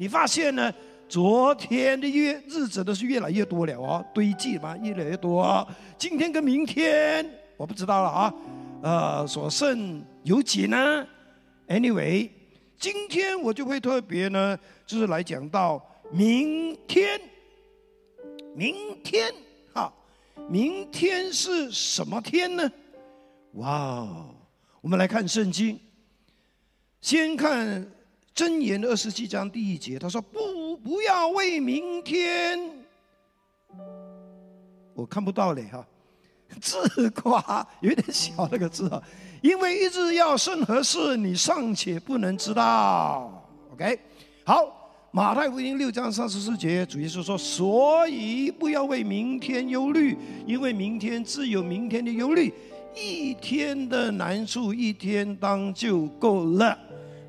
你发现呢？昨天的月日子都是越来越多了哦，堆积嘛，越来越多。今天跟明天我不知道了啊，呃，所剩有几呢？Anyway，今天我就会特别呢，就是来讲到明天，明天哈，明天是什么天呢？哇，我们来看圣经，先看。箴言二十七章第一节，他说：“不，不要为明天。”我看不到嘞哈，自夸有点小那个字啊，因为一日要甚何事，你尚且不能知道。OK，好，马太福音六章三十四节，主耶稣说：“所以不要为明天忧虑，因为明天自有明天的忧虑，一天的难处一天当就够了。”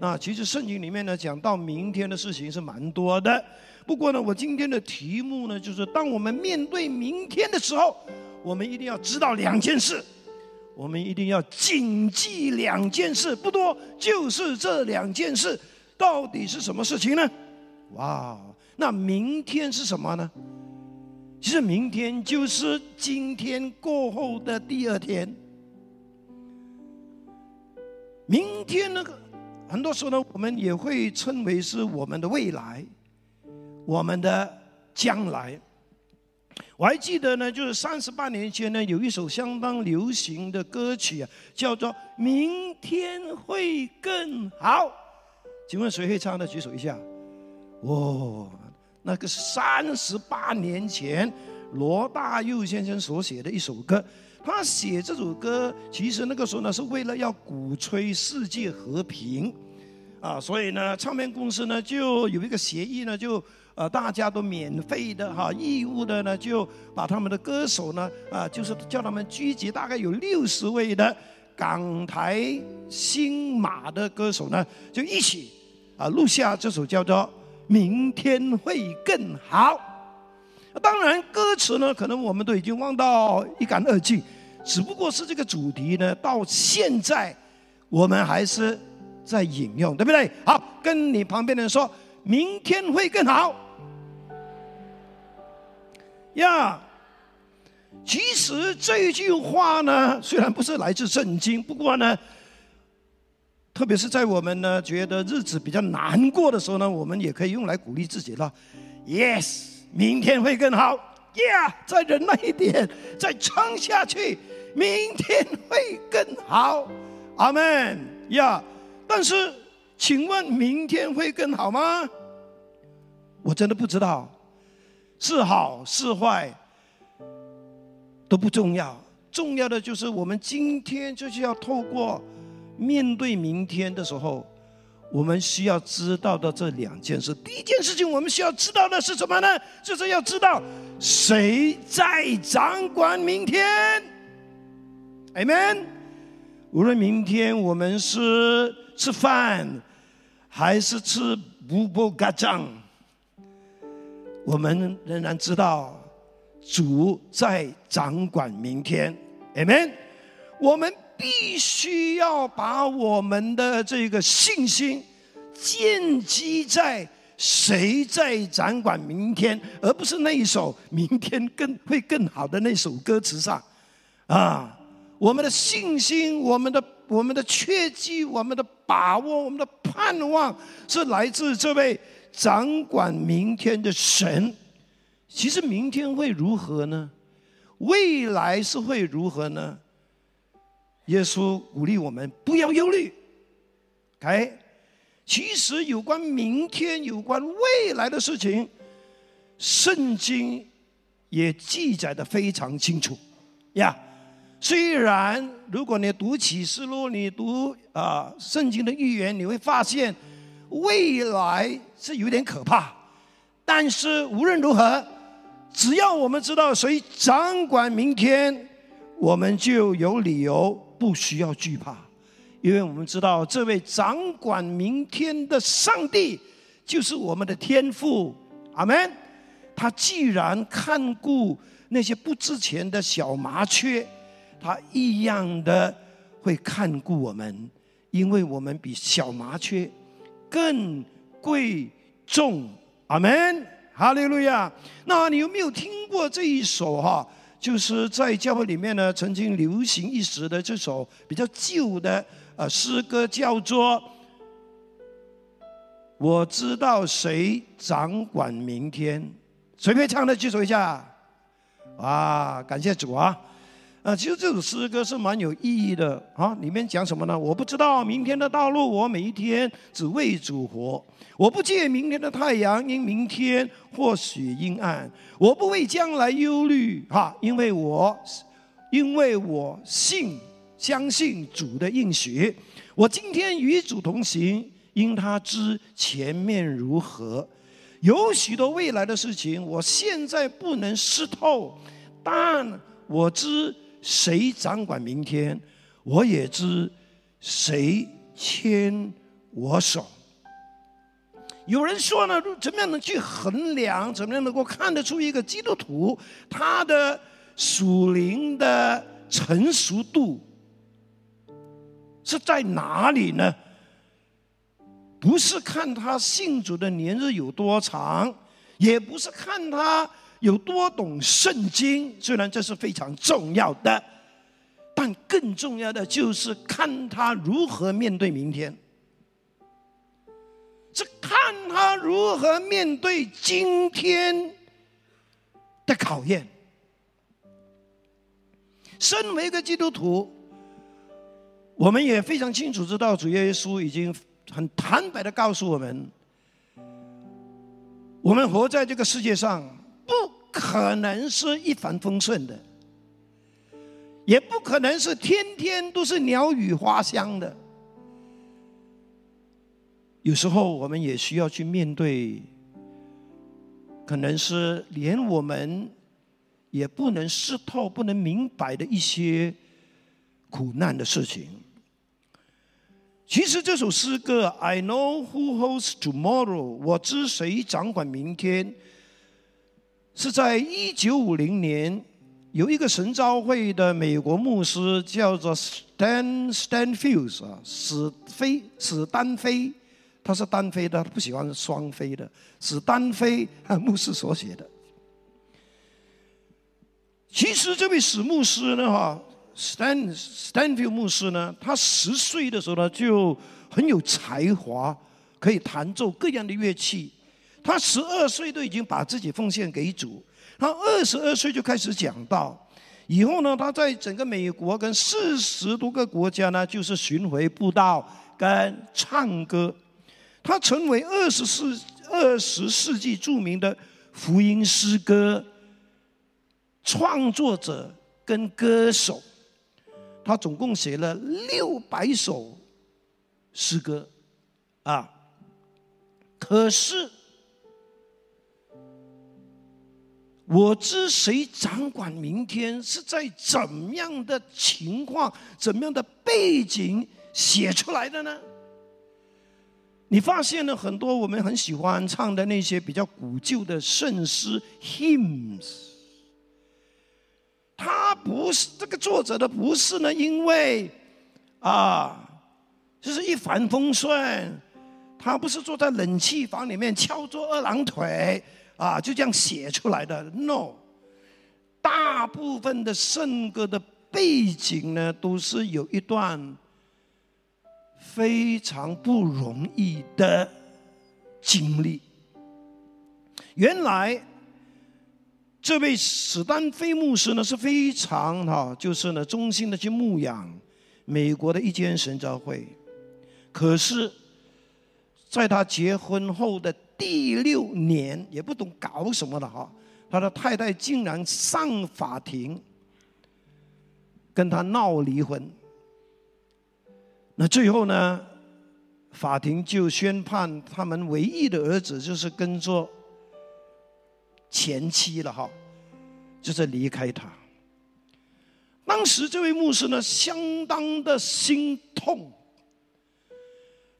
那其实圣经里面呢，讲到明天的事情是蛮多的。不过呢，我今天的题目呢，就是当我们面对明天的时候，我们一定要知道两件事，我们一定要谨记两件事，不多，就是这两件事。到底是什么事情呢？哇，那明天是什么呢？其实明天就是今天过后的第二天。明天那个。很多时候呢，我们也会称为是我们的未来，我们的将来。我还记得呢，就是三十八年前呢，有一首相当流行的歌曲啊，叫做《明天会更好》。请问谁会唱的？举手一下。哇，那个是三十八年前罗大佑先生所写的一首歌。他写这首歌，其实那个时候呢，是为了要鼓吹世界和平，啊，所以呢，唱片公司呢就有一个协议呢，就呃大家都免费的哈，义务的呢，就把他们的歌手呢，啊，就是叫他们聚集大概有六十位的港台新马的歌手呢，就一起啊录下这首叫做《明天会更好》。当然，歌词呢，可能我们都已经忘到一干二净，只不过是这个主题呢，到现在我们还是在引用，对不对？好，跟你旁边的人说，明天会更好。呀，其实这句话呢，虽然不是来自圣经，不过呢，特别是在我们呢觉得日子比较难过的时候呢，我们也可以用来鼓励自己了。Yes。明天会更好呀再忍耐一点，再撑下去，明天会更好，阿门呀。但是，请问明天会更好吗？我真的不知道，是好是坏都不重要，重要的就是我们今天就是要透过面对明天的时候。我们需要知道的这两件事，第一件事情，我们需要知道的是什么呢？就是要知道谁在掌管明天。Amen。无论明天我们是吃饭，还是吃不不嘎酱，我们仍然知道主在掌管明天。Amen。我们。必须要把我们的这个信心建基在谁在掌管明天，而不是那一首明天更会更好的那首歌词上。啊，我们的信心、我们的我们的确记、我们的把握、我们的盼望，是来自这位掌管明天的神。其实明天会如何呢？未来是会如何呢？耶稣鼓励我们不要忧虑。OK，其实有关明天、有关未来的事情，圣经也记载的非常清楚。呀，虽然如果你读启示录，你读啊圣经的预言，你会发现未来是有点可怕。但是无论如何，只要我们知道谁掌管明天，我们就有理由。不需要惧怕，因为我们知道这位掌管明天的上帝就是我们的天父，阿门。他既然看顾那些不值钱的小麻雀，他一样的会看顾我们，因为我们比小麻雀更贵重。阿门，哈利路亚。那你有没有听过这一首哈？就是在教会里面呢，曾经流行一时的这首比较旧的呃诗歌，叫做《我知道谁掌管明天》。随便唱的举手一下。啊，感谢主啊！啊，其实这首诗歌是蛮有意义的啊。里面讲什么呢？我不知道明天的道路，我每一天只为主活。我不借明天的太阳，因明天或许阴暗。我不为将来忧虑，哈，因为我，因为我信相信主的应许。我今天与主同行，因他知前面如何。有许多未来的事情，我现在不能湿透，但我知谁掌管明天，我也知谁牵我手。有人说呢，怎么样能去衡量？怎么样能够看得出一个基督徒他的属灵的成熟度是在哪里呢？不是看他信主的年日有多长，也不是看他有多懂圣经，虽然这是非常重要的，但更重要的就是看他如何面对明天，是看他如何面对今天的考验。身为一个基督徒，我们也非常清楚知道主耶稣已经。很坦白的告诉我们，我们活在这个世界上，不可能是一帆风顺的，也不可能是天天都是鸟语花香的。有时候我们也需要去面对，可能是连我们也不能识透、不能明白的一些苦难的事情。其实这首诗歌《I Know Who Holds Tomorrow》，我知谁掌管明天，是在一九五零年，有一个神召会的美国牧师叫做 Stan Stanfield 啊，史飞史丹飞，他是单飞的，他不喜欢双飞的，史丹飞啊牧师所写的。其实这位史牧师呢，哈。Stan Stanfield 牧师呢，他十岁的时候呢，就很有才华，可以弹奏各样的乐器。他十二岁都已经把自己奉献给主。他二十二岁就开始讲道。以后呢，他在整个美国跟四十多个国家呢，就是巡回布道跟唱歌。他成为二十世二十世纪著名的福音诗歌创作者跟歌手。他总共写了六百首诗歌，啊，可是我知谁掌管明天是在怎样的情况、怎么样的背景写出来的呢？你发现了很多我们很喜欢唱的那些比较古旧的圣诗 hymns。他不是这个作者的，不是呢，因为啊，就是一帆风顺，他不是坐在冷气房里面翘着二郎腿啊，就这样写出来的。No，大部分的圣歌的背景呢，都是有一段非常不容易的经历。原来。这位史丹菲牧师呢是非常哈，就是呢忠心的去牧养美国的一间神教会。可是，在他结婚后的第六年，也不懂搞什么的哈，他的太太竟然上法庭跟他闹离婚。那最后呢，法庭就宣判他们唯一的儿子就是跟着。前妻了哈，就是离开他。当时这位牧师呢，相当的心痛，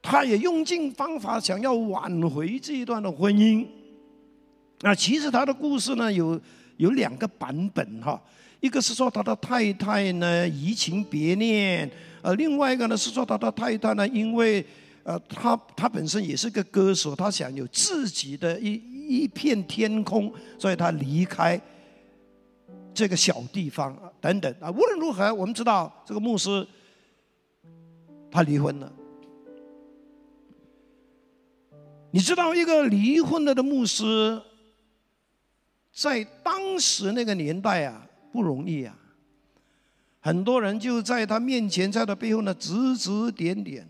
他也用尽方法想要挽回这一段的婚姻。那其实他的故事呢，有有两个版本哈，一个是说他的太太呢移情别恋，呃，另外一个呢是说他的太太呢因为呃，他他本身也是个歌手，他想有自己的一一片天空，所以他离开这个小地方等等啊。无论如何，我们知道这个牧师他离婚了。你知道一个离婚了的牧师，在当时那个年代啊，不容易啊。很多人就在他面前，在他背后呢指指点点，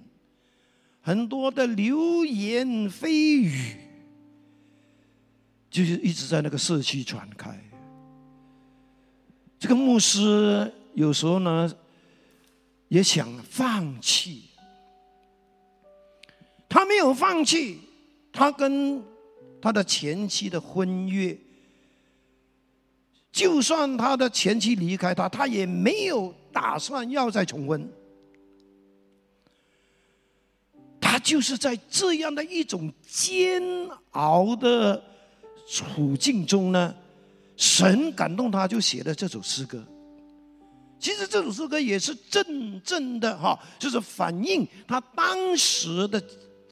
很多的流言蜚语，就是一直在那个社区传开。这个牧师有时候呢，也想放弃，他没有放弃，他跟他的前妻的婚约。就算他的前妻离开他，他也没有打算要再重婚。他就是在这样的一种煎熬的处境中呢，神感动他，就写了这首诗歌。其实这首诗歌也是真正的哈，就是反映他当时的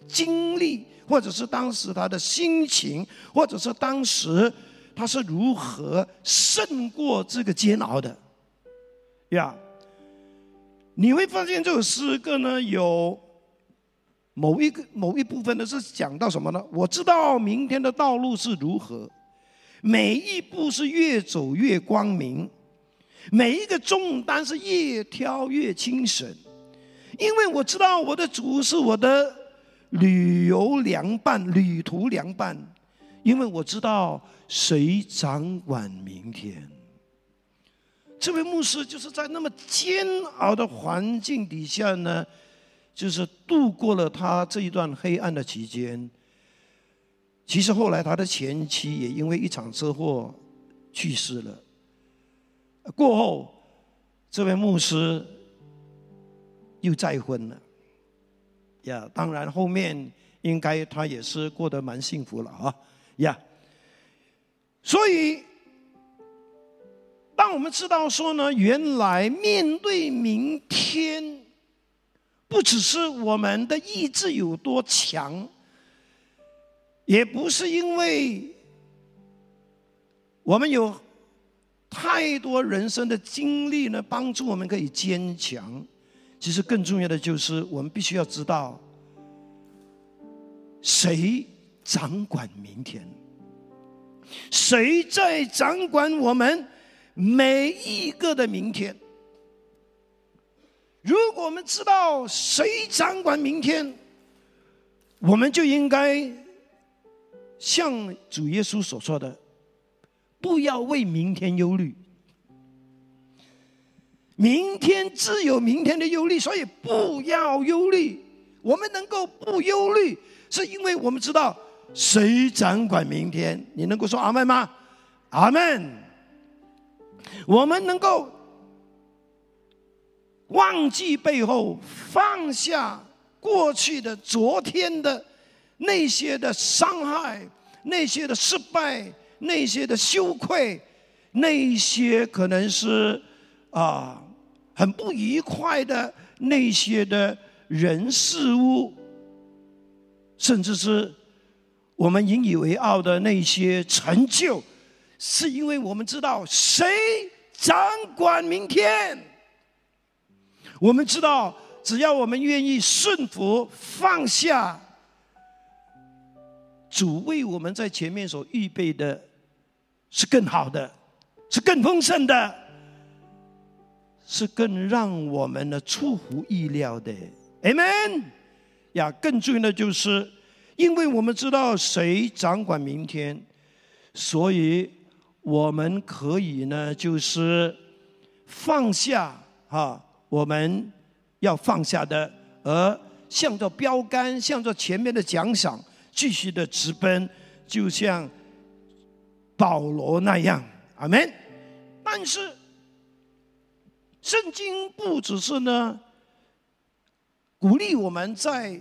经历，或者是当时他的心情，或者是当时。他是如何胜过这个煎熬的呀？你会发现这首诗歌呢，有某一个某一部分呢是讲到什么呢？我知道明天的道路是如何，每一步是越走越光明，每一个重担是越挑越轻省，因为我知道我的主是我的旅游凉拌，旅途凉拌。因为我知道谁掌管明天。这位牧师就是在那么煎熬的环境底下呢，就是度过了他这一段黑暗的期间。其实后来他的前妻也因为一场车祸去世了。过后，这位牧师又再婚了。呀，当然后面应该他也是过得蛮幸福了啊。呀，所以，当我们知道说呢，原来面对明天，不只是我们的意志有多强，也不是因为我们有太多人生的经历呢，帮助我们可以坚强。其实更重要的就是，我们必须要知道谁。掌管明天，谁在掌管我们每一个的明天？如果我们知道谁掌管明天，我们就应该像主耶稣所说的：“不要为明天忧虑。”明天自有明天的忧虑，所以不要忧虑。我们能够不忧虑，是因为我们知道。谁掌管明天？你能够说阿门吗？阿门。我们能够忘记背后，放下过去的、昨天的那些的伤害、那些的失败、那些的羞愧、那些可能是啊很不愉快的那些的人事物，甚至是。我们引以为傲的那些成就，是因为我们知道谁掌管明天。我们知道，只要我们愿意顺服、放下，主为我们在前面所预备的，是更好的，是更丰盛的，是更让我们的出乎意料的。Amen。呀，更重要的就是。因为我们知道谁掌管明天，所以我们可以呢，就是放下哈，我们要放下的，而向着标杆，向着前面的奖赏，继续的直奔，就像保罗那样，阿门。但是圣经不只是呢，鼓励我们在。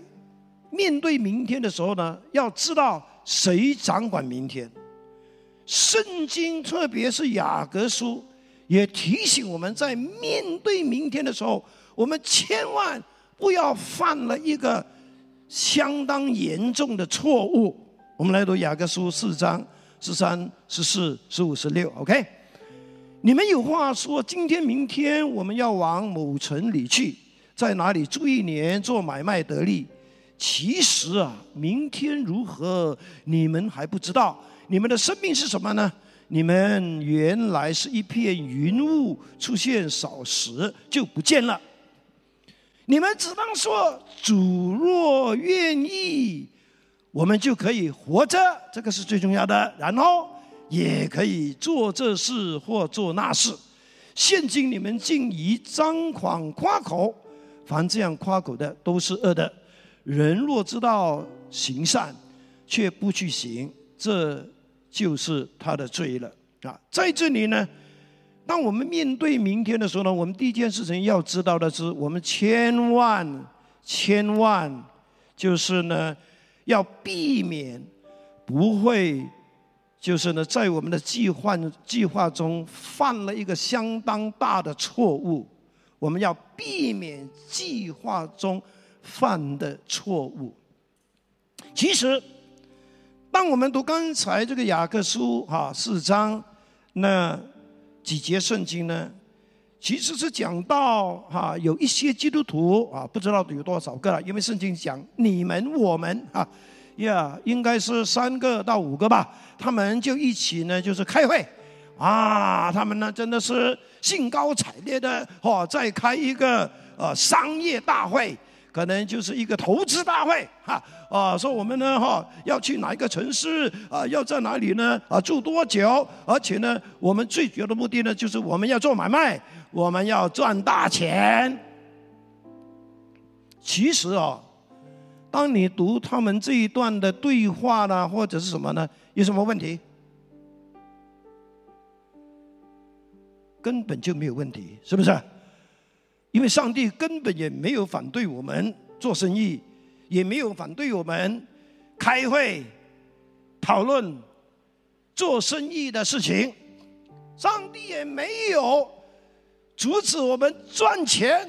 面对明天的时候呢，要知道谁掌管明天。圣经特别是雅各书，也提醒我们在面对明天的时候，我们千万不要犯了一个相当严重的错误。我们来读雅各书四章十三、十四、十五、十六。OK，你们有话说，今天、明天我们要往某城里去，在哪里住一年，做买卖得利。其实啊，明天如何，你们还不知道。你们的生命是什么呢？你们原来是一片云雾，出现少时就不见了。你们只当说：“主若愿意，我们就可以活着，这个是最重要的。然后也可以做这事或做那事。现今你们竟以张狂夸口，凡这样夸口的都是恶的。”人若知道行善，却不去行，这就是他的罪了啊！在这里呢，当我们面对明天的时候呢，我们第一件事情要知道的是，我们千万千万就是呢，要避免不会就是呢，在我们的计划计划中犯了一个相当大的错误。我们要避免计划中。犯的错误。其实，当我们读刚才这个雅各书哈四章那几节圣经呢，其实是讲到哈有一些基督徒啊，不知道有多少个了，因为圣经讲你们我们啊呀，应该是三个到五个吧，他们就一起呢就是开会啊，他们呢真的是兴高采烈的哦，在开一个呃商业大会。可能就是一个投资大会，哈啊，说我们呢哈要去哪一个城市啊，要在哪里呢啊住多久？而且呢，我们最主要的目的呢，就是我们要做买卖，我们要赚大钱。其实啊，当你读他们这一段的对话呢，或者是什么呢，有什么问题？根本就没有问题，是不是？因为上帝根本也没有反对我们做生意，也没有反对我们开会讨论做生意的事情。上帝也没有阻止我们赚钱，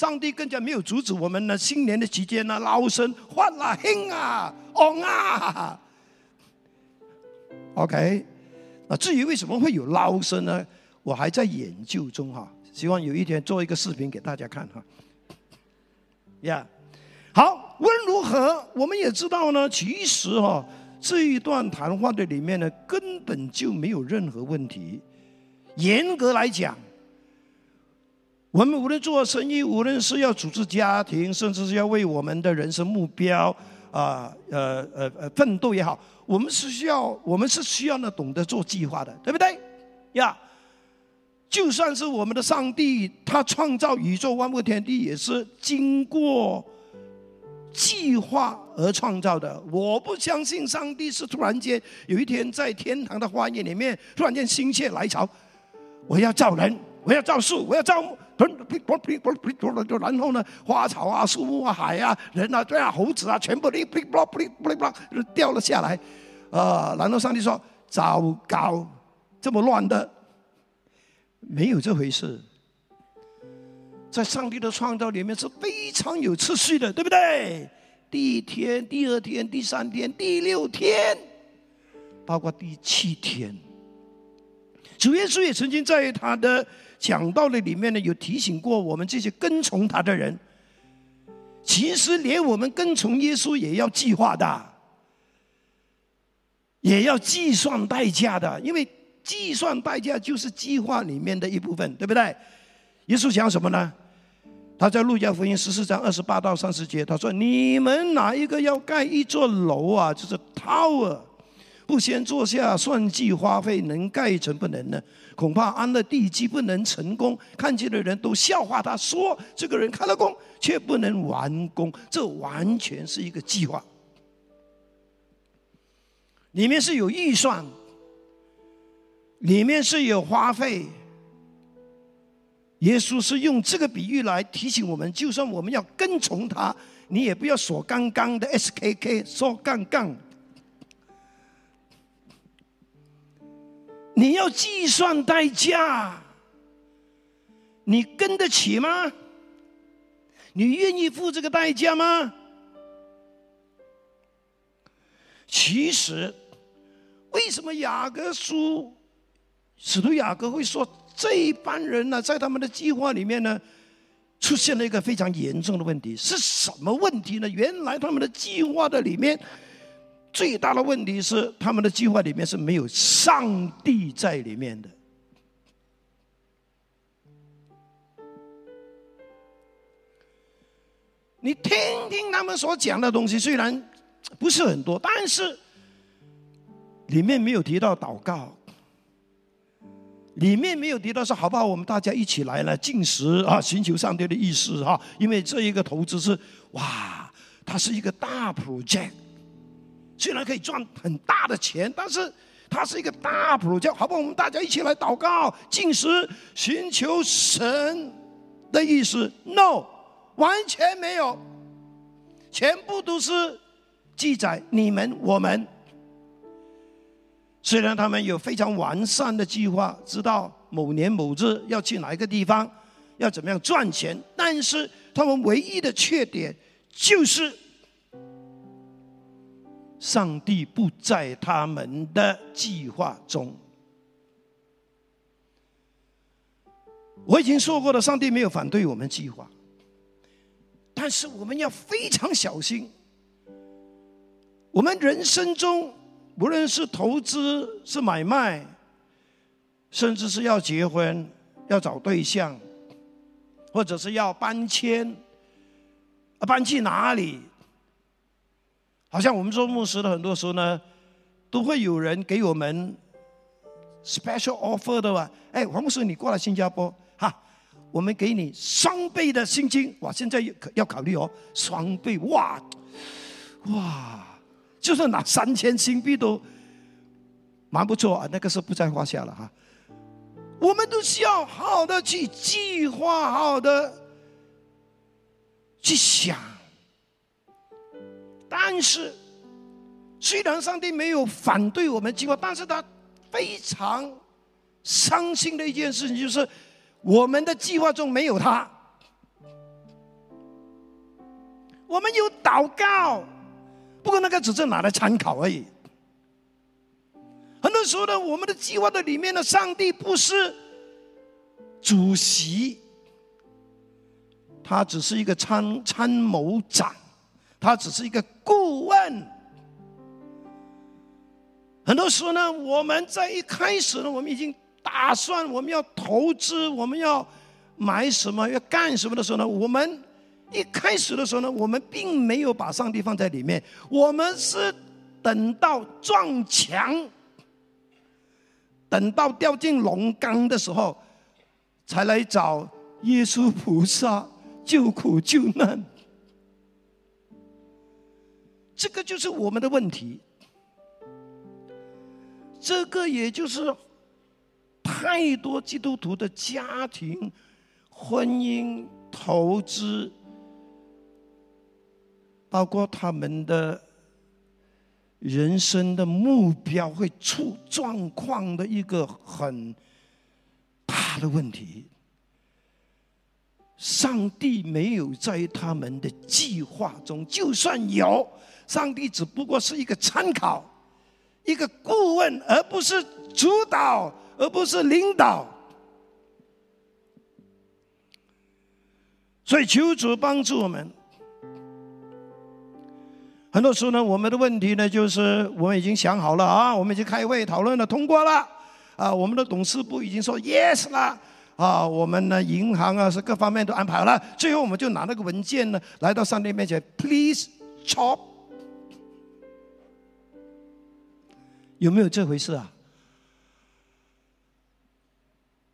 上帝更加没有阻止我们呢。新年的期间呢，捞生换了兴啊，on 啊。OK，那至于为什么会有捞生呢？我还在研究中哈。希望有一天做一个视频给大家看哈，呀，好，无论如何，我们也知道呢，其实哈这一段谈话的里面呢，根本就没有任何问题。严格来讲，我们无论做生意，无论是要组织家庭，甚至是要为我们的人生目标啊，呃呃呃奋斗也好，我们是需要，我们是需要呢懂得做计划的，对不对？呀。就算是我们的上帝，他创造宇宙万物天地，也是经过计划而创造的。我不相信上帝是突然间有一天在天堂的花园里面突然间心血来潮，我要造人，我要造树，我要造，然后呢，花草啊、树木啊、海啊、人啊、这样猴子啊，全部哩哩啦哩哩啦掉了下来。啊，然后上帝说：“糟糕，这么乱的。”没有这回事，在上帝的创造里面是非常有秩序的，对不对？第一天、第二天、第三天、第六天，包括第七天，主耶稣也曾经在他的讲道的里面呢，有提醒过我们这些跟从他的人，其实连我们跟从耶稣也要计划的，也要计算代价的，因为。计算代价就是计划里面的一部分，对不对？耶稣讲什么呢？他在路加福音十四章二十八到三十节，他说：“你们哪一个要盖一座楼啊？就是 tower，不先坐下算计花费，能盖成不能呢？恐怕安了地基不能成功，看见的人都笑话他，说这个人开了工却不能完工。这完全是一个计划，里面是有预算。”里面是有花费，耶稣是用这个比喻来提醒我们：，就算我们要跟从他，你也不要锁杠杠的 SKK，说杠杠。你要计算代价，你跟得起吗？你愿意付这个代价吗？其实，为什么雅各书使徒雅各会说这一班人呢，在他们的计划里面呢，出现了一个非常严重的问题？是什么问题呢？原来他们的计划的里面最大的问题是，他们的计划里面是没有上帝在里面的。你听听他们所讲的东西，虽然不是很多，但是里面没有提到祷告，里面没有提到说好不好？我们大家一起来呢，进食啊，寻求上帝的意思哈。因为这一个投资是哇，它是一个大 project，虽然可以赚很大的钱，但是它是一个大 project，好不好？我们大家一起来祷告、进食、寻求神的意思？No。完全没有，全部都是记载你们我们。虽然他们有非常完善的计划，知道某年某日要去哪一个地方，要怎么样赚钱，但是他们唯一的缺点就是，上帝不在他们的计划中。我已经说过了，上帝没有反对我们计划。但是我们要非常小心。我们人生中，无论是投资、是买卖，甚至是要结婚、要找对象，或者是要搬迁，搬去哪里？好像我们做牧师的，很多时候呢，都会有人给我们 special offer 的吧？哎，黄牧师，你过来新加坡，哈。我们给你双倍的薪金，哇！现在要要考虑哦，双倍，哇，哇，就算拿三千新币都蛮不错啊，那个是不在话下了哈。我们都需要好好的去计划，好的去想。但是，虽然上帝没有反对我们计划，但是他非常伤心的一件事情就是。我们的计划中没有他，我们有祷告，不过那个只是拿来参考而已。很多时候呢，我们的计划的里面的上帝不是主席，他只是一个参参谋长，他只是一个顾问。很多时候呢，我们在一开始呢，我们已经。打算我们要投资，我们要买什么，要干什么的时候呢？我们一开始的时候呢，我们并没有把上帝放在里面，我们是等到撞墙，等到掉进龙缸的时候，才来找耶稣菩萨救苦救难。这个就是我们的问题，这个也就是。太多基督徒的家庭、婚姻、投资，包括他们的人生的目标，会出状况的一个很大的问题。上帝没有在他们的计划中，就算有，上帝只不过是一个参考、一个顾问，而不是主导。而不是领导，所以求主帮助我们。很多时候呢，我们的问题呢，就是我们已经想好了啊，我们已经开会讨论了，通过了啊，我们的董事部已经说 yes 了啊，我们呢，银行啊是各方面都安排好了，最后我们就拿那个文件呢，来到上帝面前，please chop，有没有这回事啊？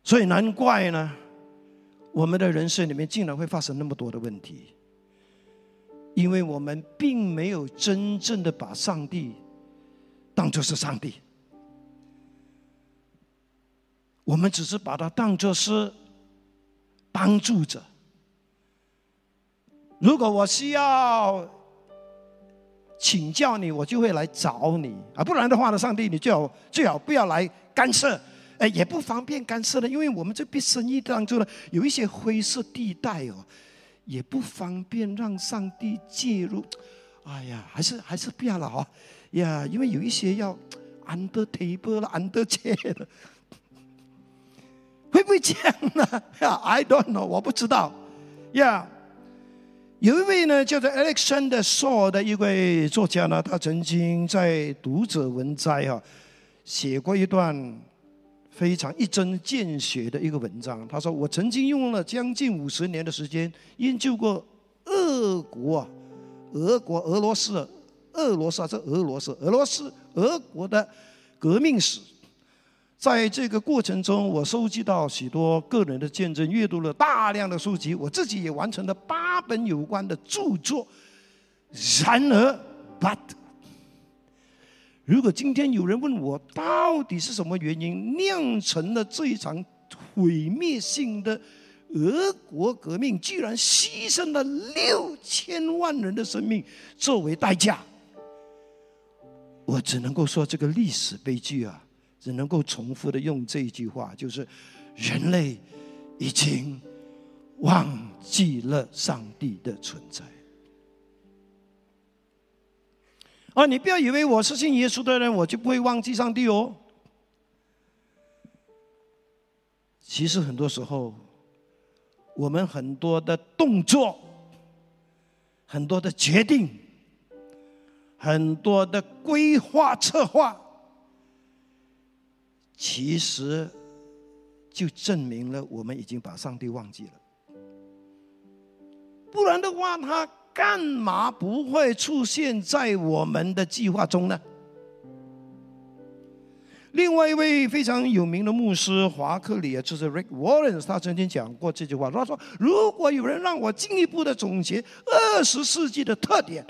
所以难怪呢，我们的人生里面竟然会发生那么多的问题，因为我们并没有真正的把上帝当作是上帝，我们只是把它当作是帮助者。如果我需要请教你，我就会来找你啊，不然的话呢，上帝你最好最好不要来干涉。哎，也不方便干涉了，因为我们这笔生意当中呢，有一些灰色地带哦，也不方便让上帝介入。哎呀，还是还是不要了哈，呀，因为有一些要 under table 了，under chair 了，会不会这样呢？呀，I don't know，我不知道。呀，有一位呢叫做 Alexander Shaw 的一位作家呢，他曾经在读者文摘哈写过一段。非常一针见血的一个文章。他说：“我曾经用了将近五十年的时间研究过俄国、俄国、俄罗斯、俄罗斯啊，这俄罗斯、俄罗斯、俄国的革命史。在这个过程中，我收集到许多个人的见证，阅读了大量的书籍，我自己也完成了八本有关的著作。然而，but。”如果今天有人问我，到底是什么原因酿成了这一场毁灭性的俄国革命，居然牺牲了六千万人的生命作为代价，我只能够说这个历史悲剧啊，只能够重复的用这一句话，就是人类已经忘记了上帝的存在。啊，你不要以为我是信耶稣的人，我就不会忘记上帝哦。其实很多时候，我们很多的动作、很多的决定、很多的规划策划，其实就证明了我们已经把上帝忘记了。不然的话，他。干嘛不会出现在我们的计划中呢？另外一位非常有名的牧师华克里啊，就是 Rick Warren，他曾经讲过这句话。他说：“如果有人让我进一步的总结二十世纪的特点，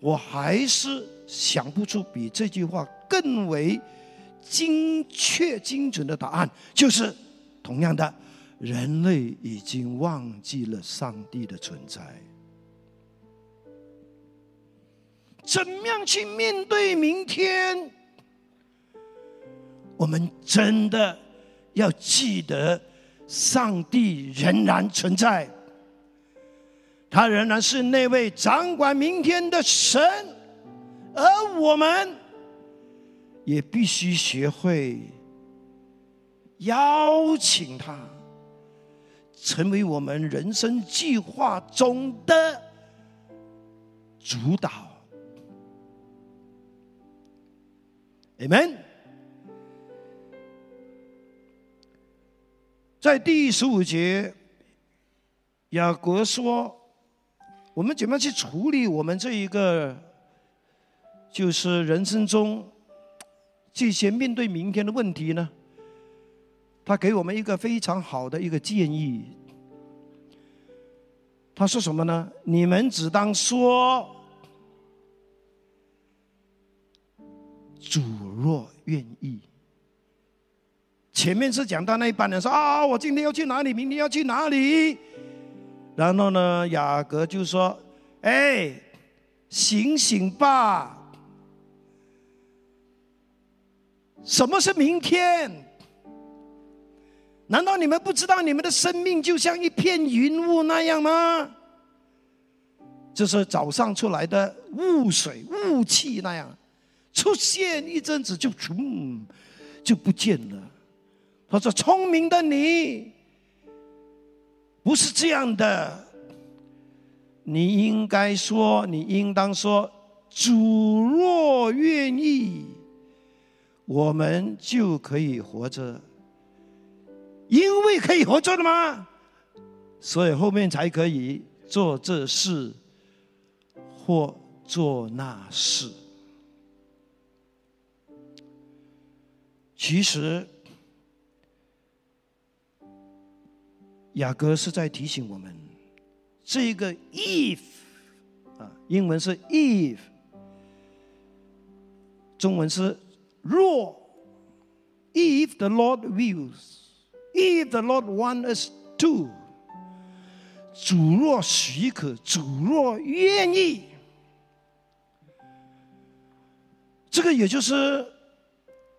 我还是想不出比这句话更为精确、精准的答案。就是同样的，人类已经忘记了上帝的存在。”怎么样去面对明天？我们真的要记得，上帝仍然存在，他仍然是那位掌管明天的神，而我们也必须学会邀请他，成为我们人生计划中的主导。Amen。在第十五节，雅各说：“我们怎么去处理我们这一个，就是人生中这些面对明天的问题呢？”他给我们一个非常好的一个建议。他说什么呢？你们只当说。主若愿意，前面是讲到那一班人说啊，我今天要去哪里，明天要去哪里，然后呢，雅各就说：“哎，醒醒吧！什么是明天？难道你们不知道你们的生命就像一片云雾那样吗？就是早上出来的雾水、雾气那样。”出现一阵子就嗯就不见了。他说：“聪明的你不是这样的，你应该说，你应当说，主若愿意，我们就可以活着。因为可以活着的吗？所以后面才可以做这事或做那事。”其实，雅各是在提醒我们，这个 if 啊，英文是 if，中文是若，if the Lord wills，if the Lord wants us to，主若许可，主若愿意，这个也就是。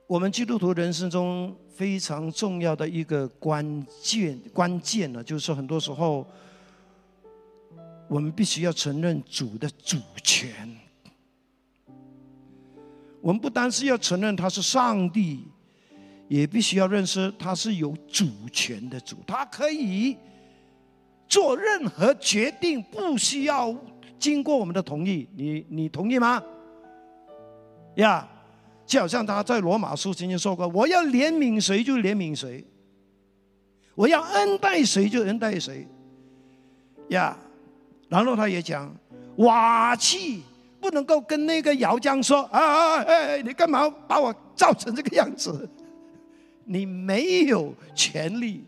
我们基督徒人生中非常重要的一个关键关键呢，就是，很多时候我们必须要承认主的主权。我们不单是要承认他是上帝，也必须要认识他是有主权的主，他可以做任何决定，不需要经过我们的同意。你你同意吗？呀，就好像他在罗马书曾经说过：“我要怜悯谁就怜悯谁，我要恩待谁就恩待谁。”呀，然后他也讲瓦器。不能够跟那个姚江说啊，哎，你干嘛把我造成这个样子？你没有权利。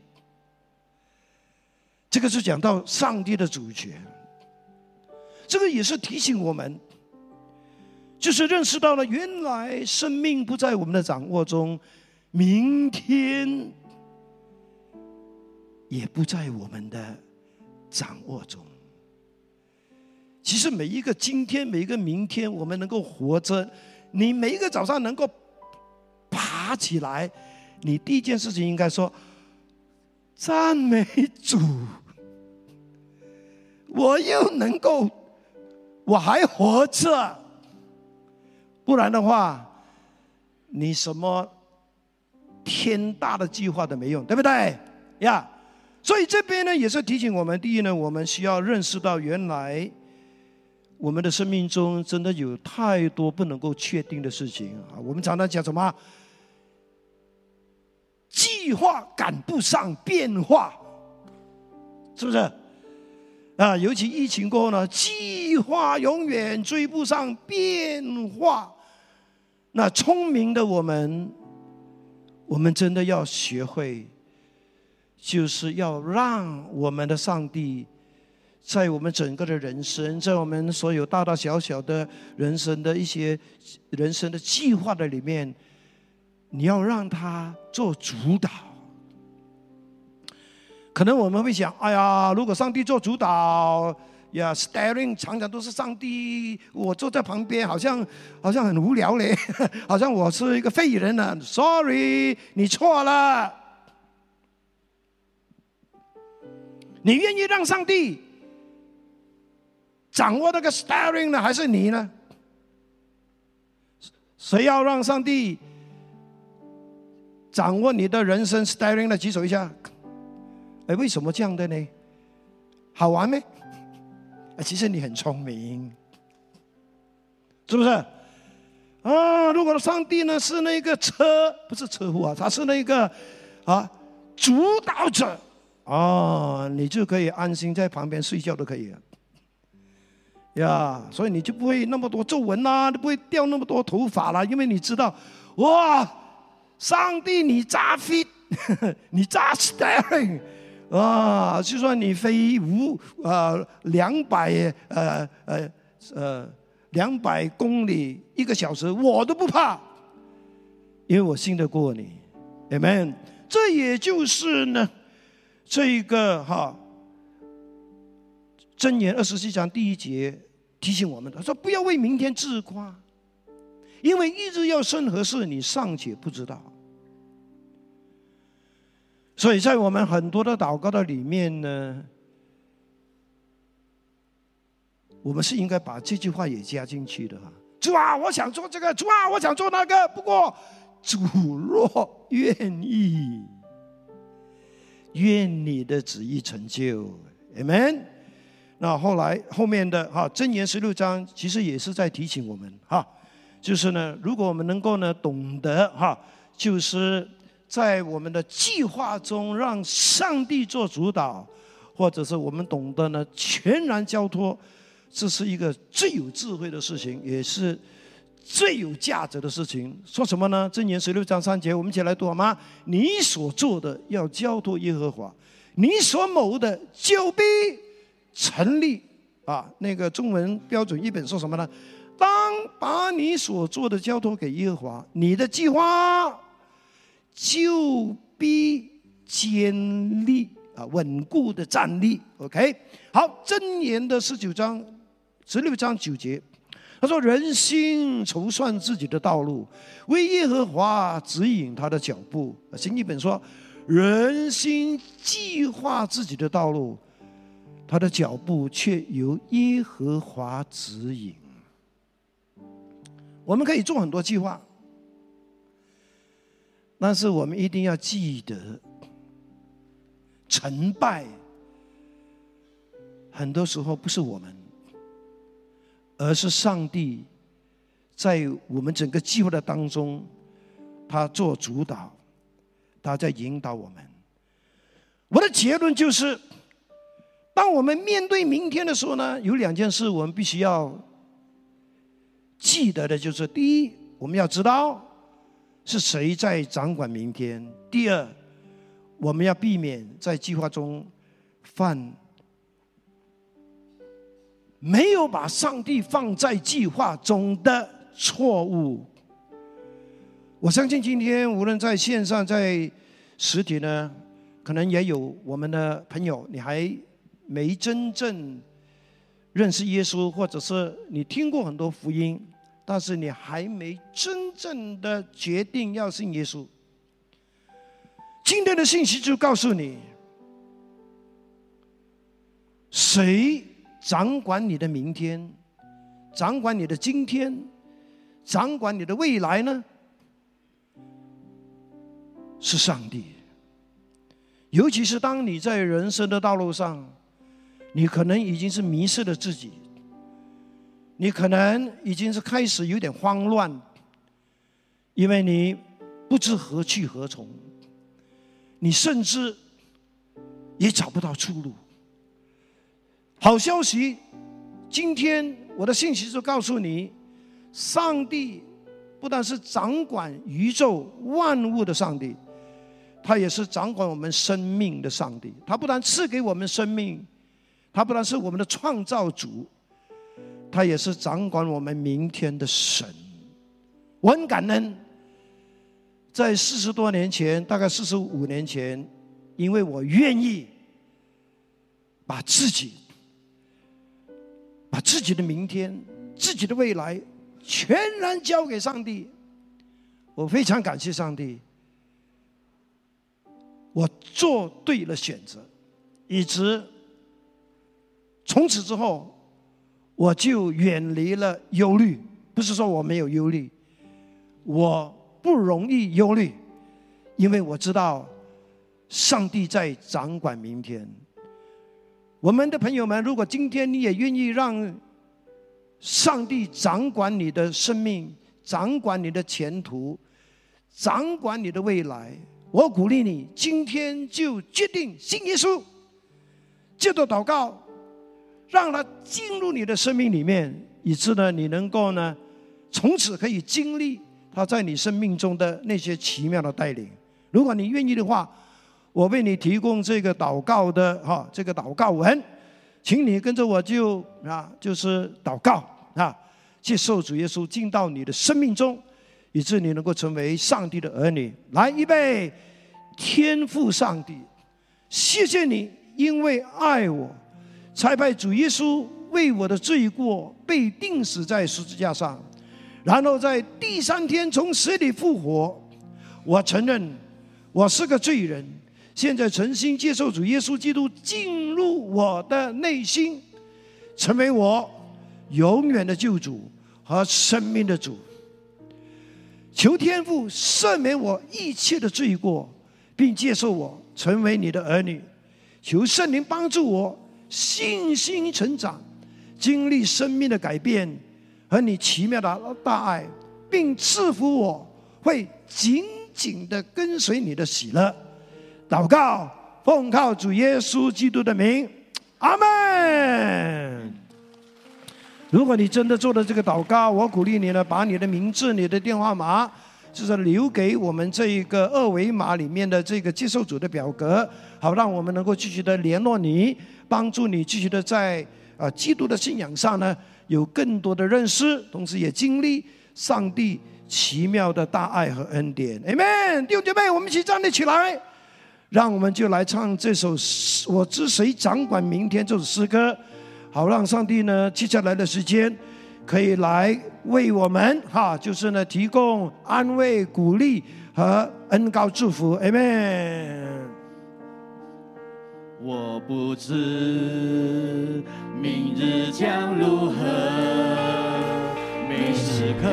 这个是讲到上帝的主权，这个也是提醒我们，就是认识到了原来生命不在我们的掌握中，明天也不在我们的掌握中。其实每一个今天，每一个明天，我们能够活着，你每一个早上能够爬起来，你第一件事情应该说赞美主。我又能够，我还活着，不然的话，你什么天大的计划都没用，对不对呀？所以这边呢，也是提醒我们：第一呢，我们需要认识到原来。我们的生命中真的有太多不能够确定的事情啊！我们常常讲什么？计划赶不上变化，是不是？啊，尤其疫情过后呢，计划永远追不上变化。那聪明的我们，我们真的要学会，就是要让我们的上帝。在我们整个的人生，在我们所有大大小小的人生的一些人生的计划的里面，你要让他做主导。可能我们会想：哎呀，如果上帝做主导呀，staring 常常都是上帝，我坐在旁边，好像好像很无聊嘞，好像我是一个废人呢。Sorry，你错了。你愿意让上帝？掌握那个 steering 呢，还是你呢？谁要让上帝掌握你的人生 steering 呢？举手一下。哎，为什么这样的呢？好玩吗？其实你很聪明，是不是？啊，如果上帝呢是那个车，不是车夫啊，他是那个啊主导者啊，你就可以安心在旁边睡觉都可以了。呀，所以你就不会那么多皱纹啦，你不会掉那么多头发啦，因为你知道，哇，上帝你扎 fit，你扎 staring，啊，就算你飞五呃两百呃呃呃两百公里一个小时，我都不怕，因为我信得过你，amen。这也就是呢，这一个哈。箴言二十七章第一节提醒我们的说：“不要为明天自夸，因为一日要生何事，你尚且不知道。”所以在我们很多的祷告的里面呢，我们是应该把这句话也加进去的哈。主啊，我想做这个；主啊，我想做那个。不过，主若愿意，愿你的旨意成就。Amen。那后来后面的哈箴言十六章其实也是在提醒我们哈，就是呢，如果我们能够呢懂得哈，就是在我们的计划中让上帝做主导，或者是我们懂得呢全然交托，这是一个最有智慧的事情，也是最有价值的事情。说什么呢？箴言十六章三节，我们一起来读好吗？你所做的要交托耶和华，你所谋的就必。成立啊，那个中文标准译本说什么呢？当把你所做的交托给耶和华，你的计划就必坚立啊，稳固的站立。OK，好，箴言的十九章十六章九节，他说：“人心筹算自己的道路，为耶和华指引他的脚步。”新译本说：“人心计划自己的道路。”他的脚步却由耶和华指引。我们可以做很多计划，但是我们一定要记得，成败很多时候不是我们，而是上帝在我们整个计划的当中，他做主导，他在引导我们。我的结论就是，当我们面对明天的时候呢，有两件事我们必须要记得的，就是第一，我们要知道是谁在掌管明天；第二，我们要避免在计划中犯没有把上帝放在计划中的错误。我相信今天无论在线上在实体呢。可能也有我们的朋友，你还没真正认识耶稣，或者是你听过很多福音，但是你还没真正的决定要信耶稣。今天的信息就告诉你，谁掌管你的明天，掌管你的今天，掌管你的未来呢？是上帝。尤其是当你在人生的道路上，你可能已经是迷失了自己，你可能已经是开始有点慌乱，因为你不知何去何从，你甚至也找不到出路。好消息，今天我的信息就告诉你，上帝不但是掌管宇宙万物的上帝。他也是掌管我们生命的上帝。他不但赐给我们生命，他不但是我们的创造主，他也是掌管我们明天的神。我很感恩，在四十多年前，大概四十五年前，因为我愿意把自己、把自己的明天、自己的未来全然交给上帝，我非常感谢上帝。我做对了选择，以直从此之后，我就远离了忧虑。不是说我没有忧虑，我不容易忧虑，因为我知道上帝在掌管明天。我们的朋友们，如果今天你也愿意让上帝掌管你的生命，掌管你的前途，掌管你的未来。我鼓励你，今天就决定信耶稣，借着祷告，让他进入你的生命里面，以致呢，你能够呢，从此可以经历他在你生命中的那些奇妙的带领。如果你愿意的话，我为你提供这个祷告的哈，这个祷告文，请你跟着我就啊，就是祷告啊，接受主耶稣进到你的生命中。以致你能够成为上帝的儿女。来，预备，天父上帝，谢谢你，因为爱我，才派主耶稣为我的罪过被钉死在十字架上，然后在第三天从死里复活。我承认我是个罪人，现在诚心接受主耶稣基督进入我的内心，成为我永远的救主和生命的主。求天父赦免我一切的罪过，并接受我成为你的儿女。求圣灵帮助我信心成长，经历生命的改变和你奇妙的大爱，并赐福我会紧紧的跟随你的喜乐。祷告，奉靠主耶稣基督的名，阿门。如果你真的做了这个祷告，我鼓励你呢，把你的名字、你的电话码，就是留给我们这一个二维码里面的这个接受组的表格，好让我们能够继续的联络你，帮助你继续的在啊基督的信仰上呢有更多的认识，同时也经历上帝奇妙的大爱和恩典。Amen，弟兄姐妹，我们一起站立起来，让我们就来唱这首《我知谁掌管明天》这首诗歌。好，让上帝呢，接下来的时间，可以来为我们哈，就是呢，提供安慰、鼓励和恩高祝福，Amen。我不知明日将如何，每时刻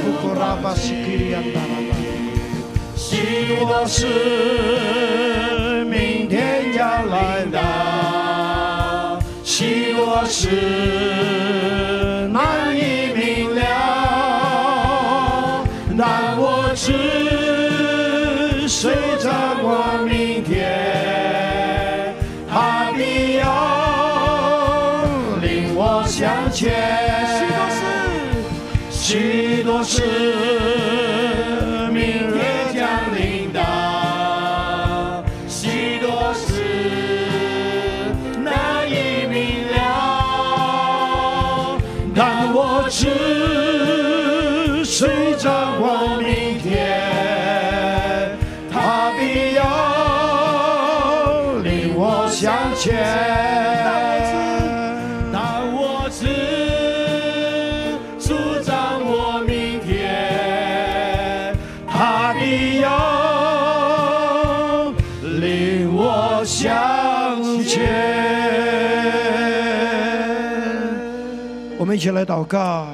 苏库库拉巴西基里安达拉巴。许多事明天要来到，许多事起来祷告。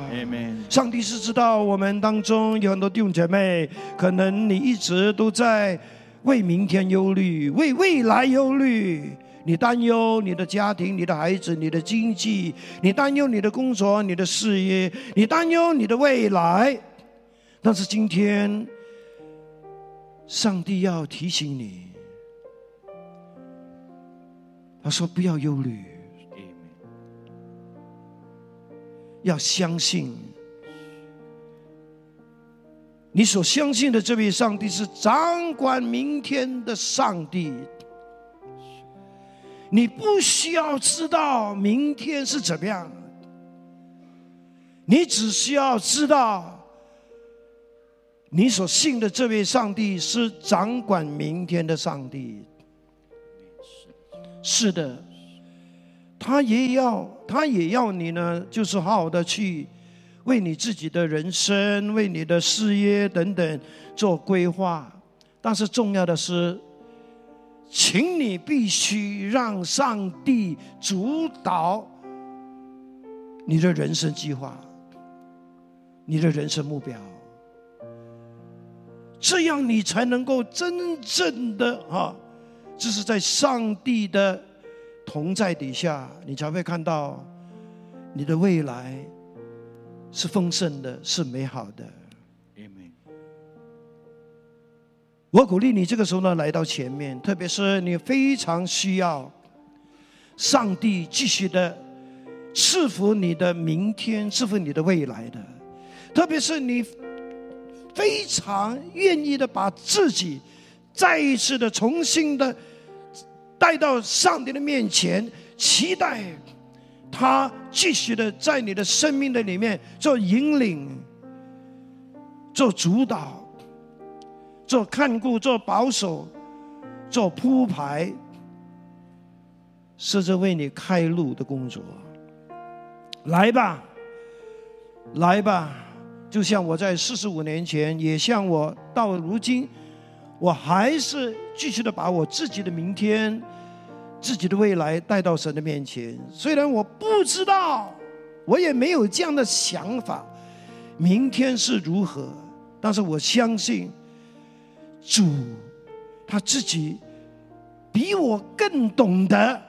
上帝是知道我们当中有很多弟兄姐妹，可能你一直都在为明天忧虑，为未来忧虑。你担忧你的家庭、你的孩子、你的经济，你担忧你的工作、你的事业，你担忧你的未来。但是今天，上帝要提醒你，他说不要忧虑，要相信。你所相信的这位上帝是掌管明天的上帝。你不需要知道明天是怎么样，你只需要知道，你所信的这位上帝是掌管明天的上帝。是的，他也要，他也要你呢，就是好好的去为你自己的人生、为你的事业等等做规划。但是重要的是。请你必须让上帝主导你的人生计划，你的人生目标，这样你才能够真正的啊，这是在上帝的同在底下，你才会看到你的未来是丰盛的，是美好的。我鼓励你这个时候呢来到前面，特别是你非常需要上帝继续的赐福你的明天，赐福你的未来的，特别是你非常愿意的把自己再一次的重新的带到上帝的面前，期待他继续的在你的生命的里面做引领，做主导。做看顾，做保守，做铺排，是着为你开路的工作。来吧，来吧！就像我在四十五年前，也像我到如今，我还是继续的把我自己的明天、自己的未来带到神的面前。虽然我不知道，我也没有这样的想法，明天是如何，但是我相信。主他自己比我更懂得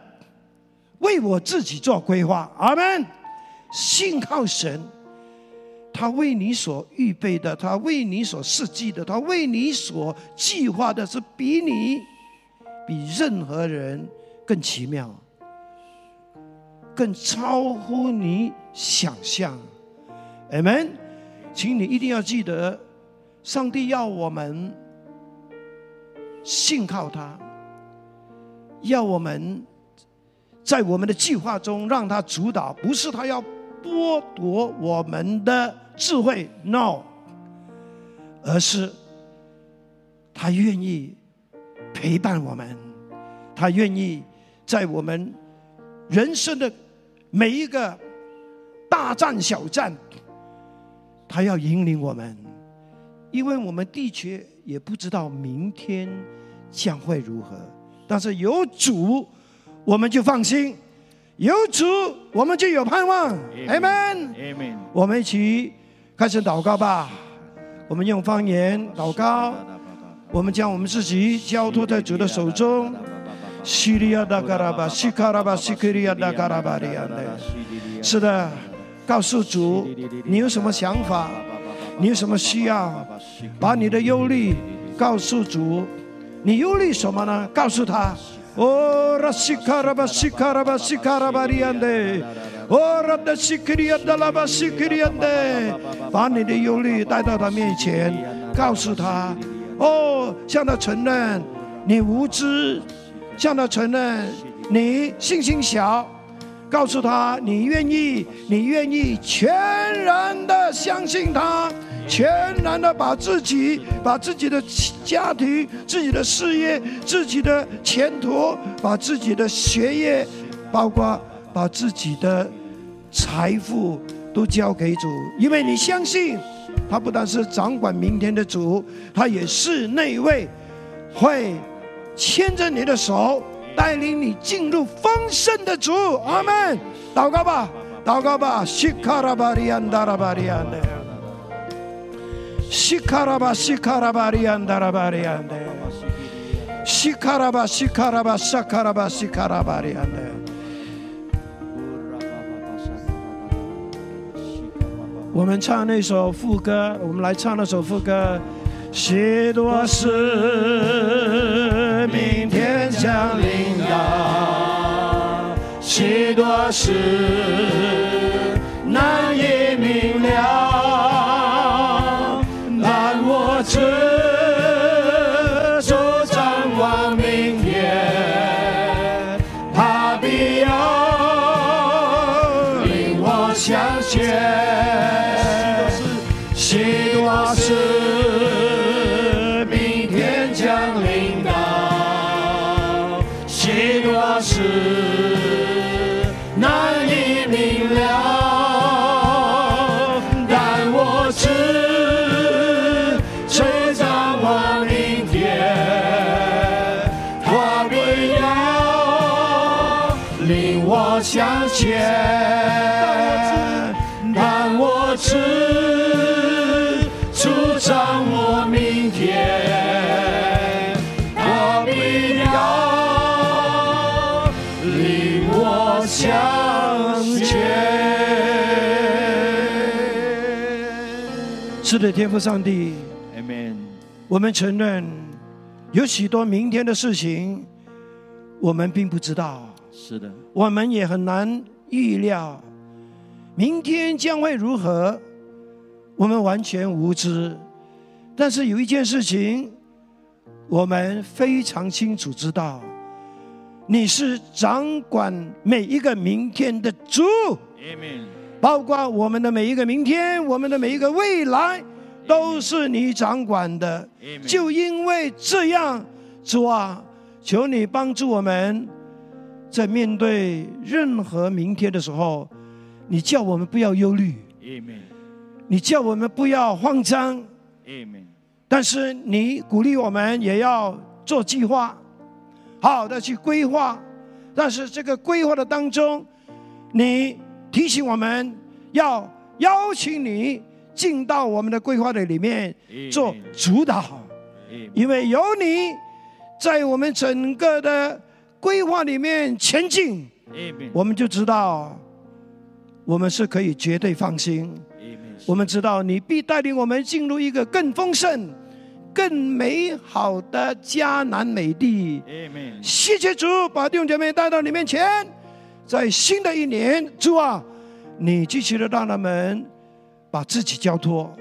为我自己做规划，阿门。信靠神，他为你所预备的，他为你所设计的，他为你所计划的，是比你比任何人更奇妙，更超乎你想象。阿门。请你一定要记得，上帝要我们。信靠他，要我们在我们的计划中让他主导，不是他要剥夺我们的智慧，no，而是他愿意陪伴我们，他愿意在我们人生的每一个大战小战，他要引领我们，因为我们的确也不知道明天将会如何，但是有主，我们就放心；有主，我们就有盼望。Amen。Amen。我们一起开始祷告吧。我们用方言祷告，我们将我们自己交托在主的手中。西利亚利亚巴的。是的，告诉主，你有什么想法？你有什么需要？把你的忧虑告诉主。你忧虑什么呢？告诉他。哦，拉西卡拉巴，西卡拉巴，西卡拉巴利亚的。哦，拉的西克利亚达拉巴，西克利亚的。把你的忧虑带到他面前，告诉他。哦，向他承认你无知，向他承认你信心小。告诉他，你愿意，你愿意全然的相信他，全然的把自己、把自己的家庭、自己的事业、自己的前途、把自己的学业，包括把自己的财富都交给主，因为你相信他不但是掌管明天的主，他也是那位会牵着你的手。带领你进入丰盛的主，阿门！祷告吧，祷告吧，西卡拉巴利安达拉巴利安的，西卡拉巴西卡拉巴利安达拉巴利安的，西卡拉巴西卡拉巴萨卡拉巴西卡拉巴利安的。我们唱那首副歌，我们来唱那首副歌。许多事明天降临到，许多事难以明了，是的，天父上帝，Amen。我们承认有许多明天的事情，我们并不知道。是的，我们也很难预料明天将会如何，我们完全无知。但是有一件事情，我们非常清楚知道。你是掌管每一个明天的主，包括我们的每一个明天，我们的每一个未来，都是你掌管的。就因为这样，主啊，求你帮助我们，在面对任何明天的时候，你叫我们不要忧虑，你叫我们不要慌张，但是你鼓励我们也要做计划。好好的去规划，但是这个规划的当中，你提醒我们要邀请你进到我们的规划的里面做主导，因为有你在我们整个的规划里面前进，我们就知道我们是可以绝对放心。我们知道你必带领我们进入一个更丰盛。更美好的迦南美地，谢谢主，把弟兄姐妹带到你面前。在新的一年，主啊，你继续的让他们把自己交托，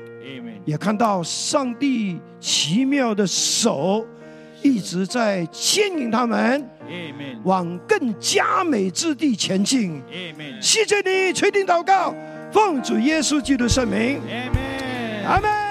也看到上帝奇妙的手一直在牵引他们往更加美之地前进。谢谢你垂听祷告，奉主耶稣基督圣名，阿门。